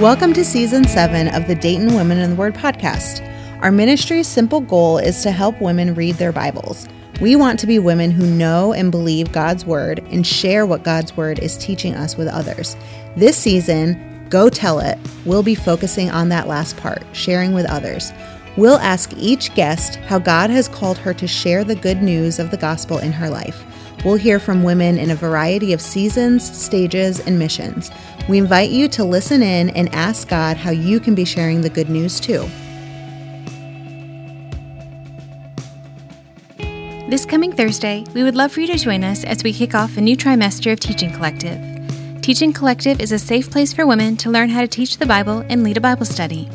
Welcome to season seven of the Dayton Women in the Word podcast. Our ministry's simple goal is to help women read their Bibles. We want to be women who know and believe God's Word and share what God's Word is teaching us with others. This season, Go Tell It, we'll be focusing on that last part, sharing with others. We'll ask each guest how God has called her to share the good news of the gospel in her life. We'll hear from women in a variety of seasons, stages, and missions. We invite you to listen in and ask God how you can be sharing the good news too. This coming Thursday, we would love for you to join us as we kick off a new trimester of Teaching Collective. Teaching Collective is a safe place for women to learn how to teach the Bible and lead a Bible study.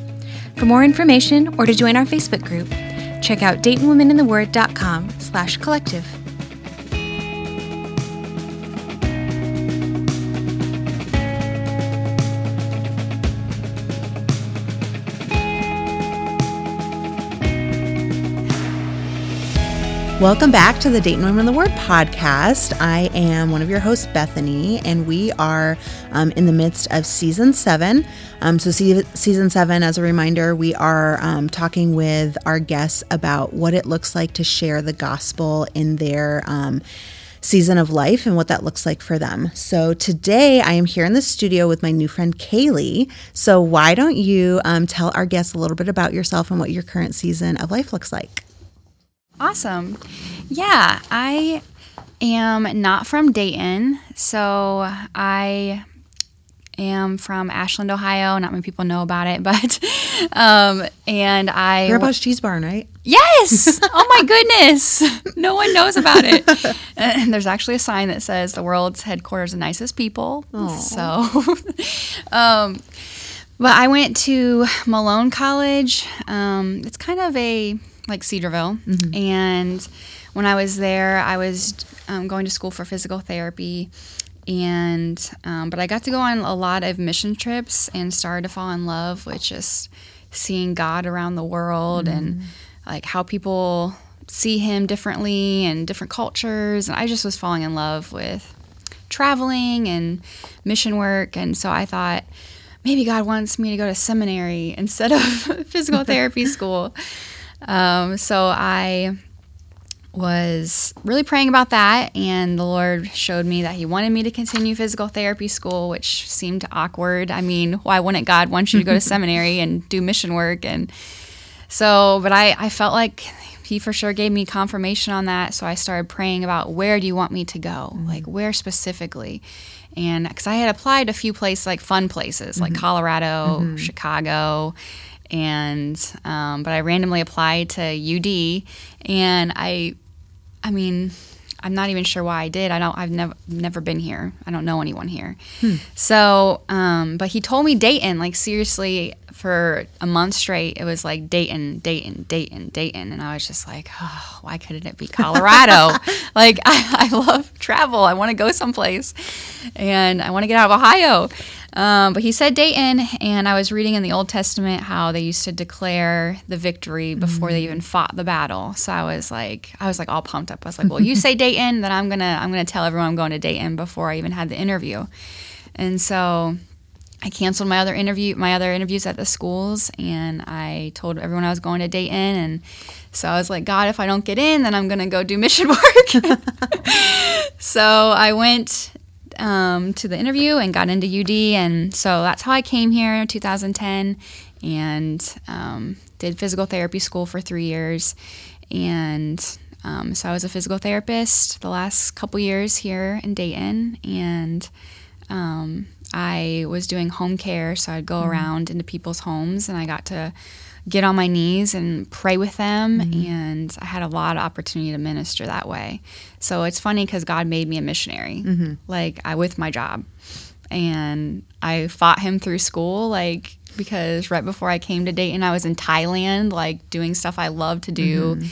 For more information or to join our Facebook group, check out DaytonWomenInTheWord.com slash collective. Welcome back to the Dayton Women in the Word podcast. I am one of your hosts, Bethany, and we are um, in the midst of season seven. Um, so, see, season seven, as a reminder, we are um, talking with our guests about what it looks like to share the gospel in their um, season of life and what that looks like for them. So today I am here in the studio with my new friend Kaylee. So why don't you um, tell our guests a little bit about yourself and what your current season of life looks like? Awesome. Yeah, I am not from Dayton. So I am from Ashland, Ohio. Not many people know about it, but um, and I Grandpa's Cheese Barn, right? Yes. oh my goodness. No one knows about it. And there's actually a sign that says the world's headquarters of nicest people. Aww. So, um, but I went to Malone College. Um, it's kind of a like Cedarville. Mm-hmm. And when I was there, I was um, going to school for physical therapy. And, um, but I got to go on a lot of mission trips and started to fall in love with just seeing God around the world mm-hmm. and like how people see Him differently and different cultures. And I just was falling in love with traveling and mission work. And so I thought, maybe God wants me to go to seminary instead of physical therapy school. Um, so I was really praying about that, and the Lord showed me that He wanted me to continue physical therapy school, which seemed awkward. I mean, why wouldn't God want you to go to seminary and do mission work? And so, but I, I felt like He for sure gave me confirmation on that. So I started praying about where do you want me to go? Mm-hmm. Like, where specifically? And because I had applied a few places, like fun places, mm-hmm. like Colorado, mm-hmm. Chicago and um, but I randomly applied to UD, and I, I mean, I'm not even sure why I did. I don't. I've never never been here. I don't know anyone here. Hmm. So, um, but he told me Dayton. Like seriously, for a month straight, it was like Dayton, Dayton, Dayton, Dayton, and I was just like, oh, why couldn't it be Colorado? like I, I love travel. I want to go someplace, and I want to get out of Ohio. Um, but he said Dayton, and I was reading in the Old Testament how they used to declare the victory before mm-hmm. they even fought the battle. So I was like, I was like all pumped up. I was like, well, you say Dayton, then I'm gonna I'm gonna tell everyone I'm going to Dayton before I even had the interview. And so I canceled my other interview, my other interviews at the schools, and I told everyone I was going to Dayton. And so I was like, God, if I don't get in, then I'm gonna go do mission work. so I went um, to the interview and got into UD. And so that's how I came here in 2010 and um, did physical therapy school for three years. And um, so I was a physical therapist the last couple years here in Dayton. And um, I was doing home care. So I'd go mm-hmm. around into people's homes and I got to get on my knees and pray with them. Mm-hmm. And I had a lot of opportunity to minister that way. So it's funny because God made me a missionary, mm-hmm. like I with my job. And I fought him through school, like because right before I came to Dayton, I was in Thailand, like doing stuff I love to do. Mm-hmm.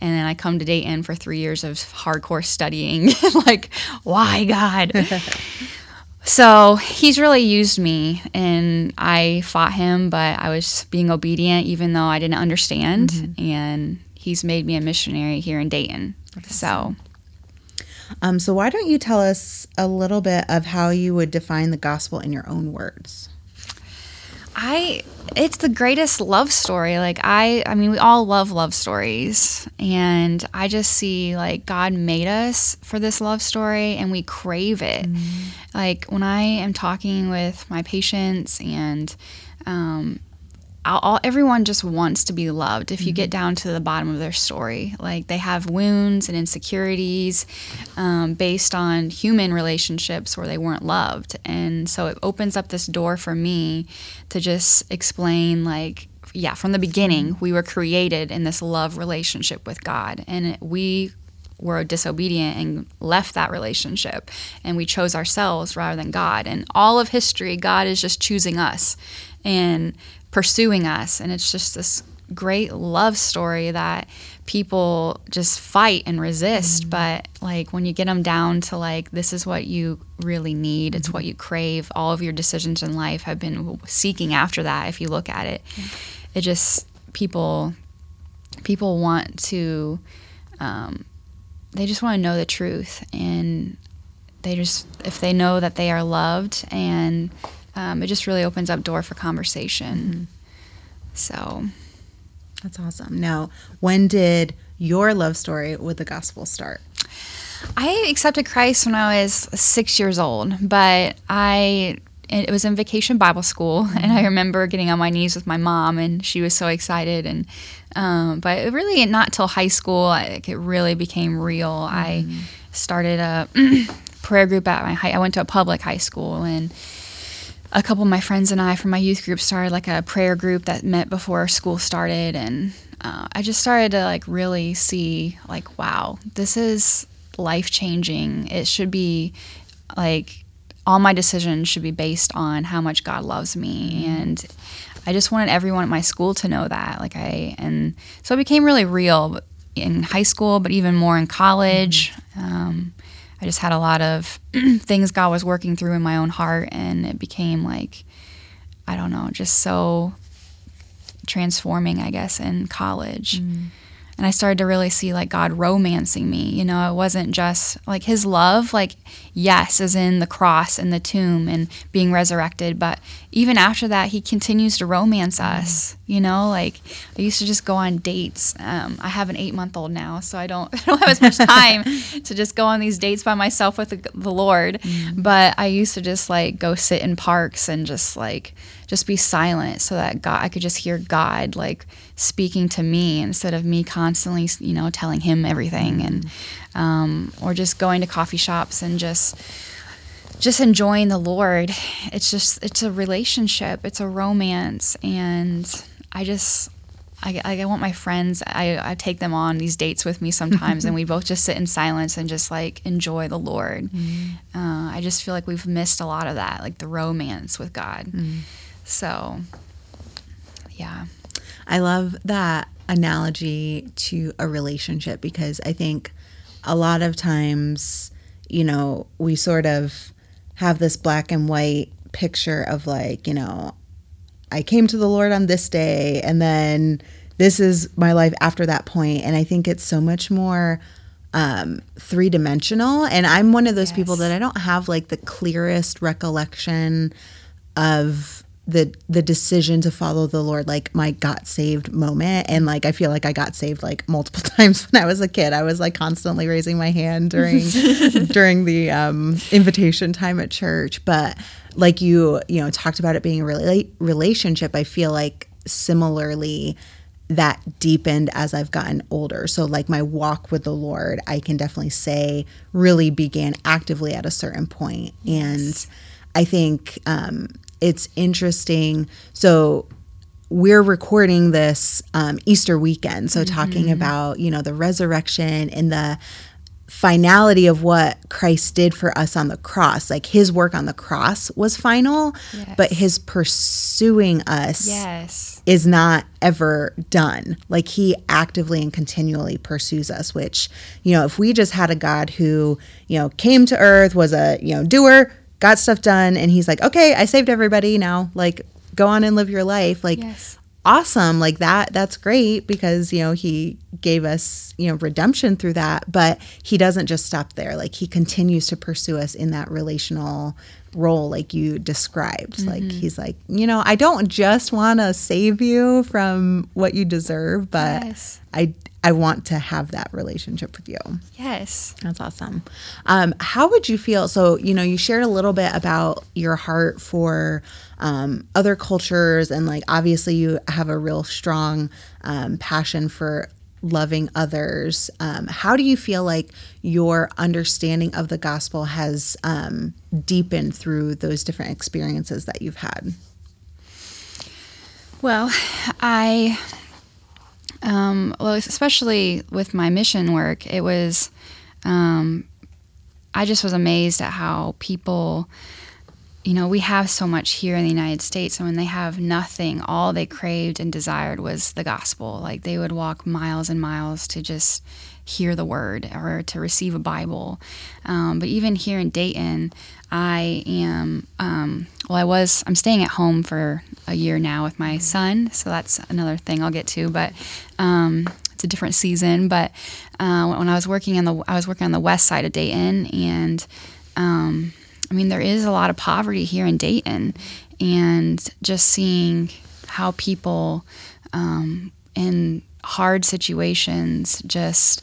And then I come to Dayton for three years of hardcore studying. like, why, God? So he's really used me, and I fought him, but I was being obedient even though I didn't understand. Mm-hmm. And he's made me a missionary here in Dayton. That's so. Awesome. Um, so, why don't you tell us a little bit of how you would define the gospel in your own words? I it's the greatest love story. Like I I mean we all love love stories and I just see like God made us for this love story and we crave it. Mm. Like when I am talking with my patients and um all, everyone just wants to be loved if you mm-hmm. get down to the bottom of their story like they have wounds and insecurities um, based on human relationships where they weren't loved and so it opens up this door for me to just explain like yeah from the beginning we were created in this love relationship with god and we were disobedient and left that relationship and we chose ourselves rather than God. And all of history, God is just choosing us. And pursuing us. And it's just this great love story that people just fight and resist. Mm-hmm. But like when you get them down to like, this is what you really need, it's mm-hmm. what you crave, all of your decisions in life have been seeking after that if you look at it. Mm-hmm. It just, people, people want to, um, they just want to know the truth and they just if they know that they are loved and um, it just really opens up door for conversation. Mm-hmm. So that's awesome. Now, when did your love story with the gospel start? I accepted Christ when I was six years old, but I it was in vacation Bible school, mm-hmm. and I remember getting on my knees with my mom, and she was so excited. And um, but really, not till high school, like, it really became real. Mm-hmm. I started a prayer group at my high. I went to a public high school, and a couple of my friends and I from my youth group started like a prayer group that met before school started, and uh, I just started to like really see like, wow, this is life changing. It should be like all my decisions should be based on how much God loves me, mm-hmm. and I just wanted everyone at my school to know that. Like I, and so it became really real in high school, but even more in college. Mm-hmm. Um, I just had a lot of things God was working through in my own heart, and it became like, I don't know, just so transforming, I guess, in college. Mm and I started to really see like God romancing me. You know, it wasn't just like his love, like, yes, is in the cross and the tomb and being resurrected, but even after that, he continues to romance mm-hmm. us. You know, like I used to just go on dates. Um, I have an eight month old now, so I don't, I don't have as much time to just go on these dates by myself with the, the Lord. Mm. But I used to just like go sit in parks and just like, just be silent so that God, I could just hear God like speaking to me instead of me constantly, you know, telling him everything and, um, or just going to coffee shops and just, just enjoying the Lord. It's just, it's a relationship, it's a romance. And I just, I, I want my friends, I, I take them on these dates with me sometimes, and we both just sit in silence and just like enjoy the Lord. Mm. Uh, I just feel like we've missed a lot of that, like the romance with God. Mm. So, yeah. I love that analogy to a relationship because I think a lot of times, you know, we sort of have this black and white picture of like, you know, I came to the Lord on this day and then this is my life after that point. and I think it's so much more um, three dimensional and I'm one of those yes. people that I don't have like the clearest recollection of the the decision to follow the Lord like my got saved moment and like I feel like I got saved like multiple times when I was a kid. I was like constantly raising my hand during during the um, invitation time at church, but like you you know talked about it being a rela- relationship, I feel like similarly that deepened as I've gotten older. So like my walk with the Lord, I can definitely say really began actively at a certain point and I think um, it's interesting. So we're recording this um, Easter weekend. So mm-hmm. talking about, you know, the resurrection and the finality of what Christ did for us on the cross. Like his work on the cross was final, yes. but his pursuing us yes. is not ever done. Like he actively and continually pursues us, which, you know, if we just had a God who, you know, came to earth, was a, you know, doer, got stuff done and he's like okay i saved everybody now like go on and live your life like yes. awesome like that that's great because you know he gave us you know redemption through that but he doesn't just stop there like he continues to pursue us in that relational role like you described mm-hmm. like he's like you know i don't just want to save you from what you deserve but yes. i I want to have that relationship with you. Yes. That's awesome. Um, how would you feel? So, you know, you shared a little bit about your heart for um, other cultures, and like obviously you have a real strong um, passion for loving others. Um, how do you feel like your understanding of the gospel has um, deepened through those different experiences that you've had? Well, I um, well, especially with my mission work, it was, um, I just was amazed at how people, you know, we have so much here in the United States, and when they have nothing, all they craved and desired was the gospel. Like they would walk miles and miles to just hear the word or to receive a Bible. Um, but even here in Dayton, I am, um, well, I was, I'm staying at home for a year now with my son. So that's another thing I'll get to. But um, it's a different season. But uh, when I was working on the, I was working on the west side of Dayton. And um, I mean, there is a lot of poverty here in Dayton. And just seeing how people um, in hard situations just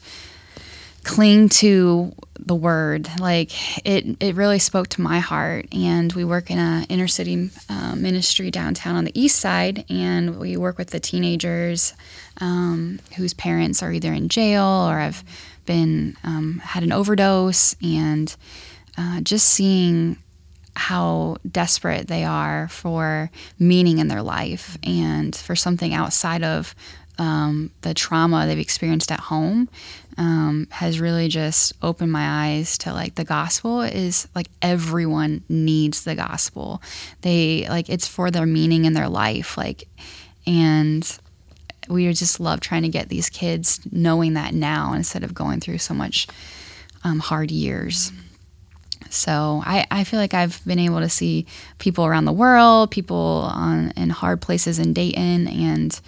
cling to the word. Like it it really spoke to my heart. And we work in a inner city uh, ministry downtown on the east side and we work with the teenagers um, whose parents are either in jail or have been um, had an overdose. And uh, just seeing how desperate they are for meaning in their life and for something outside of um, the trauma they've experienced at home um, has really just opened my eyes to like the gospel is like everyone needs the gospel. They like it's for their meaning in their life. Like, and we just love trying to get these kids knowing that now instead of going through so much um, hard years. So I, I feel like I've been able to see people around the world, people on in hard places in Dayton, and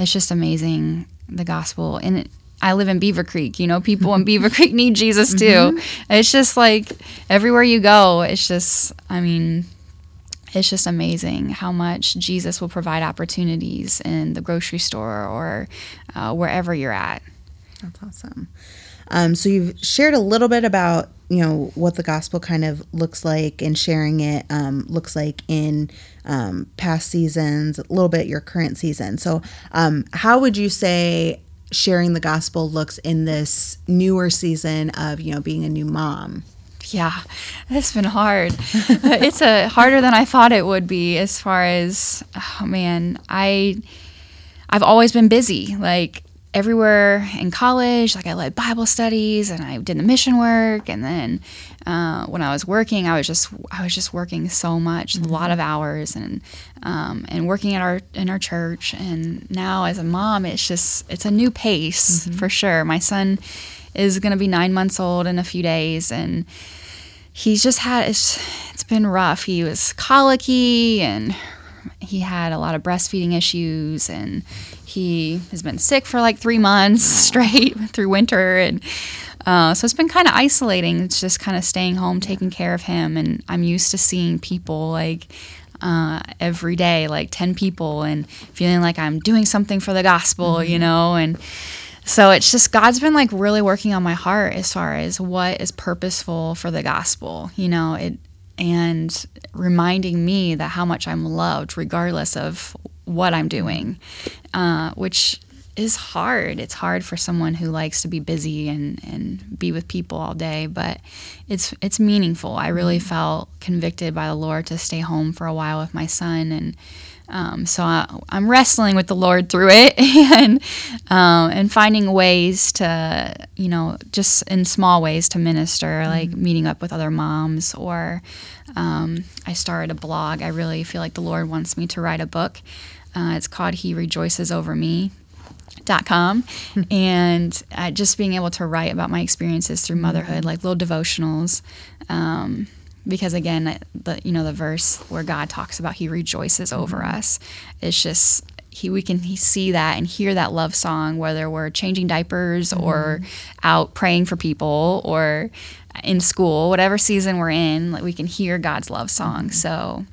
it's just amazing the gospel. And it, I live in Beavercreek. You know, people in Beaver Creek need Jesus too. Mm-hmm. It's just like everywhere you go, it's just, I mean, it's just amazing how much Jesus will provide opportunities in the grocery store or uh, wherever you're at. That's awesome. Um, so you've shared a little bit about you know what the gospel kind of looks like and sharing it um, looks like in um, past seasons, a little bit your current season. So, um, how would you say sharing the gospel looks in this newer season of you know being a new mom? Yeah, it's been hard. it's a harder than I thought it would be. As far as oh man, I I've always been busy. Like everywhere in college. Like I led Bible studies and I did the mission work. And then uh, when I was working, I was just I was just working so much, mm-hmm. a lot of hours, and um, and working at our in our church. And now as a mom, it's just it's a new pace mm-hmm. for sure. My son is going to be nine months old in a few days, and he's just had it's it's been rough. He was colicky and he had a lot of breastfeeding issues and he has been sick for like three months straight through winter and uh, so it's been kind of isolating. It's just kind of staying home taking care of him and i'm used to seeing people like uh, every day like 10 people and feeling like i'm doing something for the gospel mm-hmm. you know and so it's just god's been like really working on my heart as far as what is purposeful for the gospel you know? It and reminding me that how much I'm loved regardless of what I'm doing, uh, which is hard. It's hard for someone who likes to be busy and, and be with people all day, but it's it's meaningful. I really mm-hmm. felt convicted by the Lord to stay home for a while with my son, and um, so I, am wrestling with the Lord through it and um, and finding ways to you know just in small ways to minister, like mm-hmm. meeting up with other moms or um, I started a blog. I really feel like the Lord wants me to write a book. Uh, it's called He Rejoices Over Me. Dot com and uh, just being able to write about my experiences through motherhood like little devotionals um, because again the you know the verse where god talks about he rejoices over mm-hmm. us it's just he, we can he see that and hear that love song, whether we're changing diapers or out praying for people or in school, whatever season we're in, like we can hear God's love song. So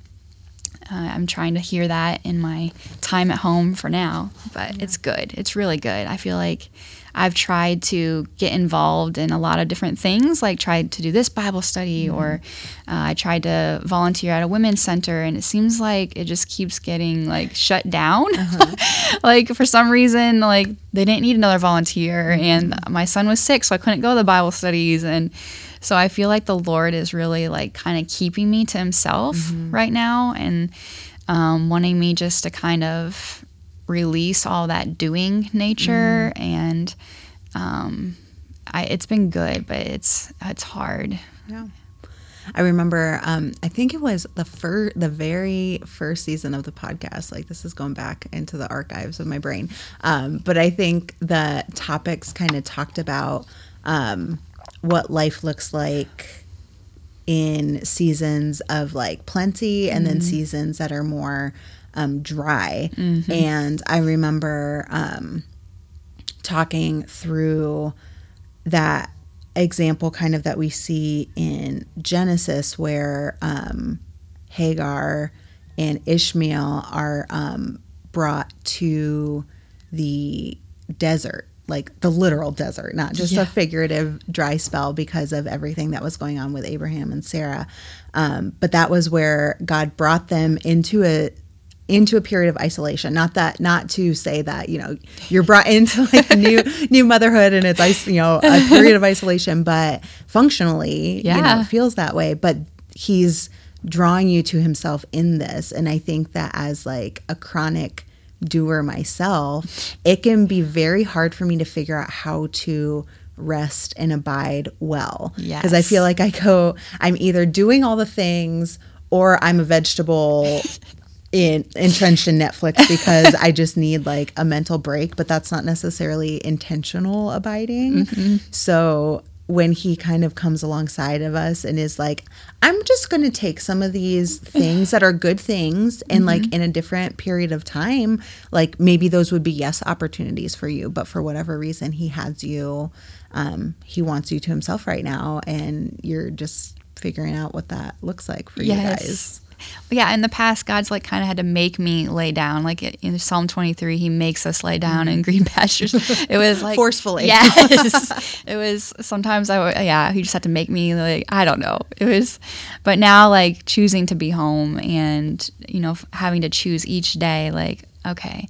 uh, I'm trying to hear that in my time at home for now, but it's good. It's really good. I feel like I've tried to get involved in a lot of different things, like tried to do this Bible study, or uh, I tried to volunteer at a women's center, and it seems like it just keeps getting like shut down. like for some reason, like they didn't need another volunteer, and my son was sick, so I couldn't go to the Bible studies, and so I feel like the Lord is really like kind of keeping me to Himself right now, and um, wanting me just to kind of release all that doing nature and um, I, it's been good but it's it's hard Yeah. I remember, um, I think it was the fir- the very first season of the podcast. Like this is going back into the archives of my brain. Um, but I think the topics kind of talked about um, what life looks like in seasons of like plenty and then seasons that are more um, dry. And I remember um, talking through that example kind of that we see in Genesis where um, Hagar and Ishmael are um, brought to the desert, like the literal desert, not just Yeah. a figurative dry spell because of everything that was going on with Abraham and Sarah. Um, but that was where God brought them into a into a period of isolation. Not that, not to say that you know you're brought into like new new motherhood and it's you know, a period of isolation, but functionally, you know, Yeah. it feels that way. But he's drawing you to himself in this, and I think that as like a chronic doer myself, it can be very hard for me to figure out how to rest and abide well. Yeah, Because I feel like I go, I'm either doing all the things or I'm a vegetable in entrenched in Netflix because I just need like a mental break, but that's not necessarily intentional abiding. So when he kind of comes alongside of us and is like, I'm just going to take some of these things that are good things and like in a different period of time, like maybe those would be yes opportunities for you, but for whatever reason, he has you, um, he wants you to himself right now, and you're just figuring out what that looks like for you guys. Yeah, in the past, God's like kind of had to make me lay down. Like in Psalm 23, He makes us lay down mm-hmm. in green pastures. It was like Forcefully. Yes, it was. Sometimes I, would- yeah, He just had to make me like I don't know. It was, but now like choosing to be home and you know f- having to choose each day. Like okay,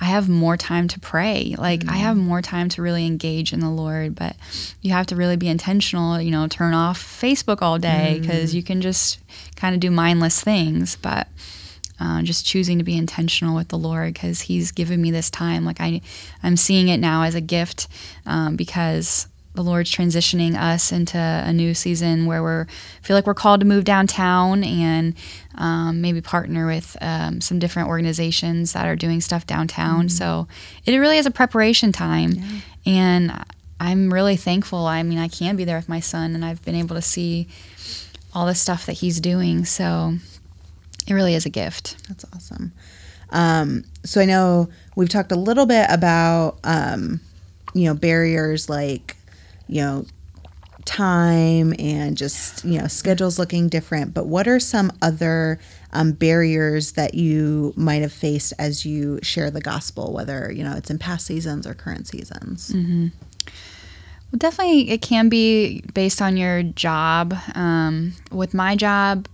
I have more time to pray. Like I have more time to really engage in the Lord. But you have to really be intentional. You know, turn off Facebook all day because you can just kind of do mindless things. But uh, just choosing to be intentional with the Lord because He's given me this time. Like I, I'm seeing it now as a gift um, because the Lord's transitioning us into a new season where we're feel like we're called to move downtown and um, maybe partner with um, some different organizations that are doing stuff downtown. So it really is a preparation time, and I'm really thankful. I mean, I can be there with my son, and I've been able to see all the stuff that he's doing. So it really is a gift. That's awesome. Um, so I know we've talked a little bit about, um, you know, barriers like, you know, time and just, you know, schedules looking different. But what are some other um, barriers that you might have faced as you share the gospel, whether, you know, it's in past seasons or current seasons? Well, definitely, it can be based on your job. Um, with my job,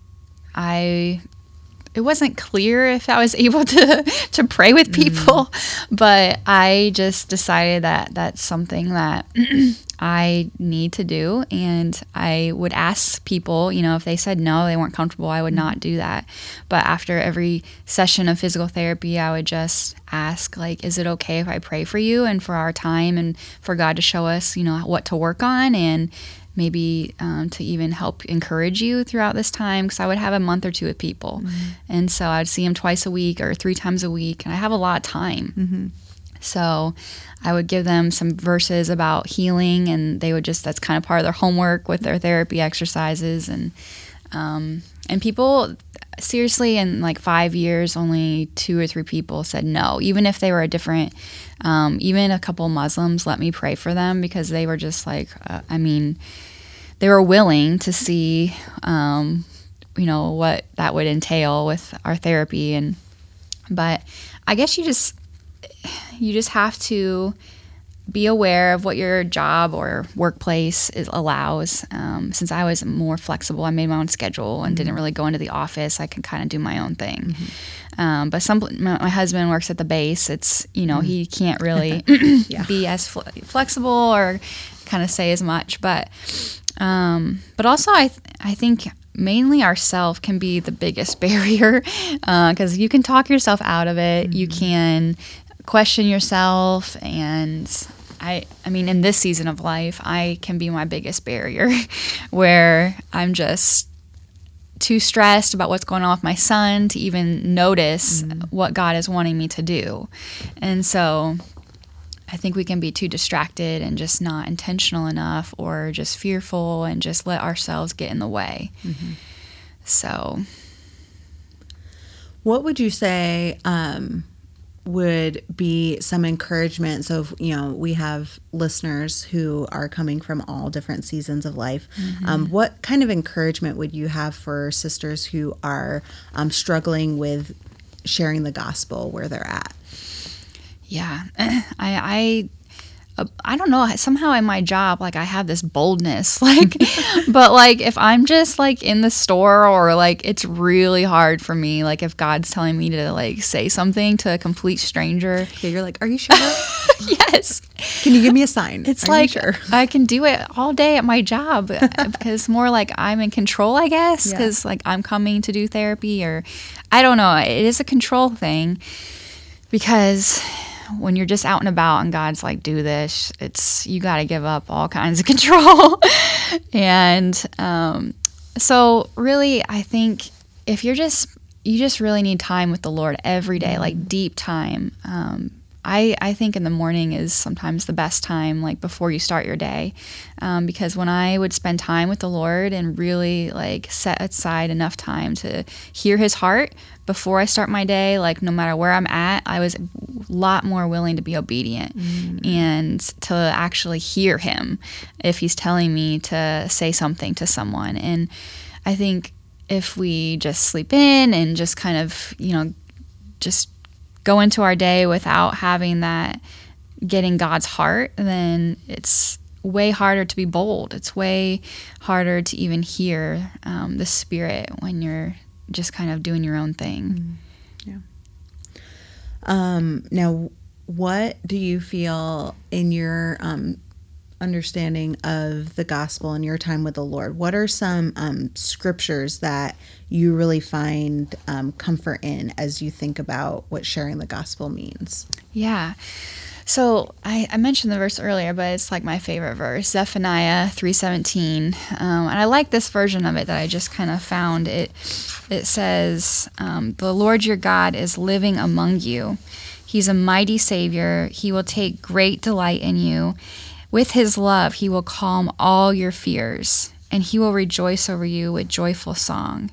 I it wasn't clear if I was able to to pray with mm. people, but I just decided that that's something that I need to do, and I would ask people, you know, if they said no, they weren't comfortable, I would mm. not do that. But after every session of physical therapy, I would just ask, like, is it okay if I pray for you and for our time and for God to show us, you know, what to work on? And maybe um, to even help encourage you throughout this time because I would have a month or two with people. And so I'd see them twice a week or three times a week, and I have a lot of time. So I would give them some verses about healing, and they would just, that's kind of part of their homework with their therapy exercises. And, um, and people seriously, in like five years, only two or three people said no, even if they were a different, um, even a couple Muslims let me pray for them because they were just like, uh, I mean, they were willing to see, um, you know, what that would entail with our therapy. And, but I guess you just, you just have to be aware of what your job or workplace is, allows. Um, since I was more flexible, I made my own schedule and mm-hmm. didn't really go into the office. I could kind of do my own thing. Mm-hmm. Um, but some my, my, husband works at the base. It's you know mm-hmm. he can't really be as fl- flexible or kind of say as much. But um, but also I th- I think mainly ourself can be the biggest barrier because uh, you can talk yourself out of it. Mm-hmm. You can question yourself and I I mean in this season of life I can be my biggest barrier where I'm just too stressed about what's going on with my son to even notice mm. what God is wanting me to do. And so I think we can be too distracted and just not intentional enough or just fearful and just let ourselves get in the way. Mm-hmm. So what would you say um, would be some encouragement. So, you know, we have listeners who are coming from all different seasons of life. Mm-hmm. Um, what kind of encouragement would you have for sisters who are um, struggling with sharing the gospel where they're at? Yeah, I, I I don't know somehow in my job like I have this boldness like but like if I'm just like in the store or like it's really hard for me like if God's telling me to like say something to a complete stranger yeah you're like are you sure yes can you give me a sign it's are like sure? I can do it all day at my job uh, because more like I'm in control I guess because yeah. like I'm coming to do therapy or I don't know it is a control thing because when you're just out and about and God's like, do this, it's you got to give up all kinds of control. and um, so, really, I think if you're just, you just really need time with the Lord every day, like deep time. Um, I, I think in the morning is sometimes the best time, like before you start your day. Um, because when I would spend time with the Lord and really like set aside enough time to hear his heart before I start my day, like no matter where I'm at, I was a lot more willing to be obedient mm. and to actually hear him if he's telling me to say something to someone. And I think if we just sleep in and just kind of, you know, just go into our day without having that getting God's heart, then it's way harder to be bold. It's way harder to even hear um, the Spirit when you're just kind of doing your own thing. Mm, yeah. Um, now, what do you feel in your um, understanding of the gospel and your time with the Lord? What are some um, scriptures that you really find um, comfort in as you think about what sharing the gospel means? Yeah. So I, I, mentioned the verse earlier, but it's like my favorite verse, Zephaniah three seventeen, um, and I like this version of it that I just kind of found. It it says, um, "The Lord your God is living among you. He's a mighty Savior. He will take great delight in you. With His love, He will calm all your fears, and He will rejoice over you with joyful song."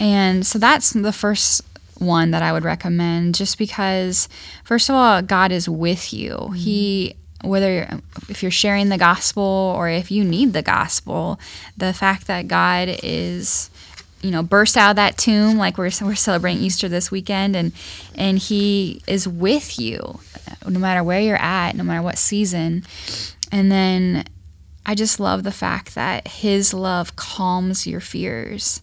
And so that's the first one that I would recommend just because first of all God is with you. Mm-hmm. He whether if you're sharing the gospel or if you need the gospel, the fact that God is you know burst out of that tomb like we're we're celebrating Easter this weekend and and he is with you no matter where you're at, no matter what season. And then I just love the fact that his love calms your fears.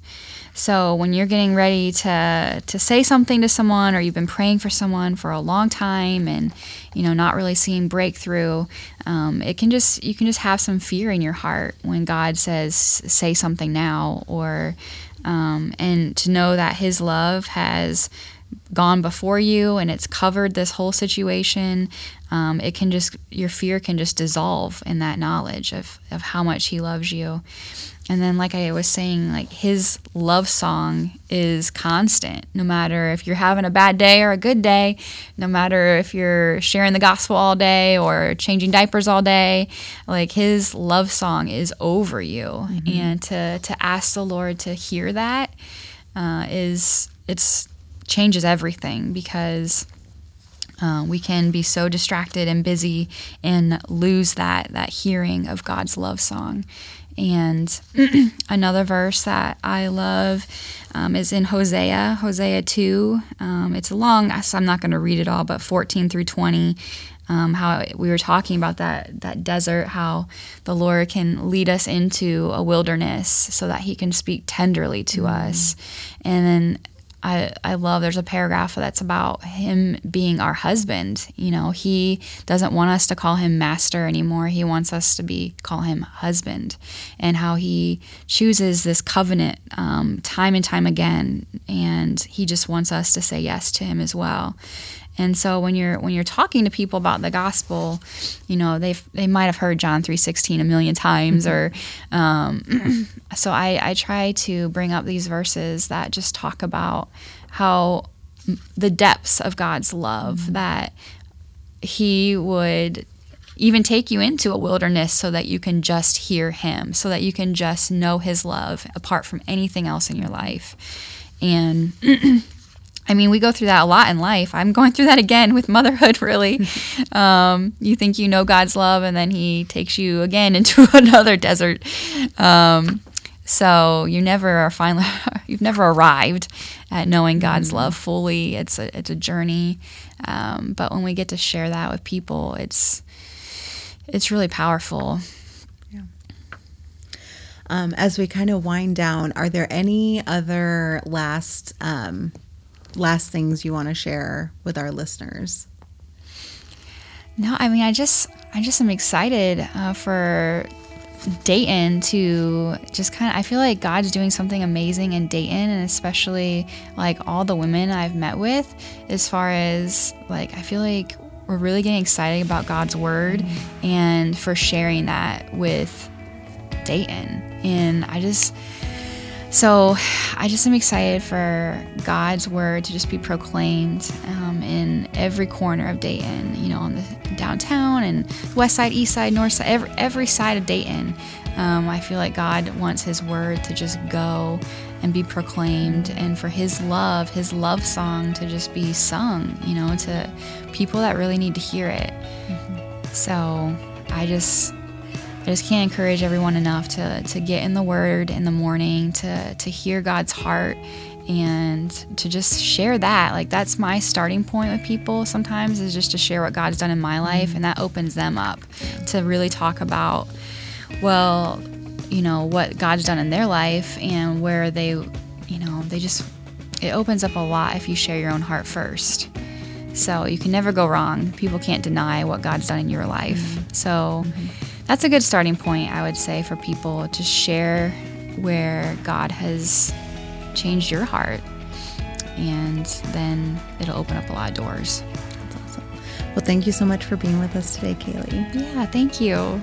So when you're getting ready to to say something to someone or you've been praying for someone for a long time and you know not really seeing breakthrough, um, it can just you can just have some fear in your heart when God says say something now or um, and to know that His love has gone before you and it's covered this whole situation um, it can just your fear can just dissolve in that knowledge of, of how much he loves you and then, like I was saying, like his love song is constant. No matter if you're having a bad day or a good day, no matter if you're sharing the gospel all day or changing diapers all day, like his love song is over you. Mm-hmm. And to to ask the Lord to hear that uh, is it's changes everything because uh, we can be so distracted and busy and lose that that hearing of God's love song. And another verse that I love um, is in Hosea, Hosea 2. Um, it's long, so I'm not going to read it all, but 14 through 20. Um, how we were talking about that that desert, how the Lord can lead us into a wilderness so that He can speak tenderly to mm. us, and then I, I love there's a paragraph that's about him being our husband. You know, he doesn't want us to call him master anymore. He wants us to be call him husband, and how he chooses this covenant um, time and time again, and he just wants us to say yes to him as well. And so when you're when you're talking to people about the gospel, you know they they might have heard John three sixteen a million times, or um, so I, I try to bring up these verses that just talk about how the depths of God's love mm-hmm. that He would even take you into a wilderness so that you can just hear Him, so that you can just know His love apart from anything else in your life. And I mean, we go through that a lot in life. I'm going through that again with motherhood, really. um, you think you know God's love, and then He takes you again into another desert. Um, so you never are finally, you've never arrived at knowing God's mm-hmm. love fully. It's a, it's a journey. Um, but when we get to share that with people, it's, it's really powerful. Um, as we kind of wind down, are there any other last um, last things you want to share with our listeners? No, I mean, I just, I just am excited uh, for Dayton to just kind of, I feel like God's doing something amazing in Dayton, and especially like all the women I've met with, as far as like, I feel like we're really getting excited about God's word and for sharing that with Dayton. And I just, so I just am excited for God's word to just be proclaimed um, in every corner of Dayton, you know, on the downtown and west side, east side, north side, every, every side of Dayton. Um, I feel like God wants his word to just go and be proclaimed and for his love, his love song to just be sung, you know, to people that really need to hear it. Mm-hmm. So I just I just can't encourage everyone enough to, to get in the Word in the morning, to, to hear God's heart, and to just share that. Like, that's my starting point with people sometimes, is just to share what God's done in my life, and that opens them up to really talk about, well, you know, what God's done in their life and where they, you know, they just, it opens up a lot if you share your own heart first. So you can never go wrong. People can't deny what God's done in your life. So, mm-hmm that's a good starting point, I would say, for people to share where God has changed your heart. And then it'll open up a lot of doors. That's awesome. Well, thank you so much for being with us today, Kaylee. Yeah, thank you.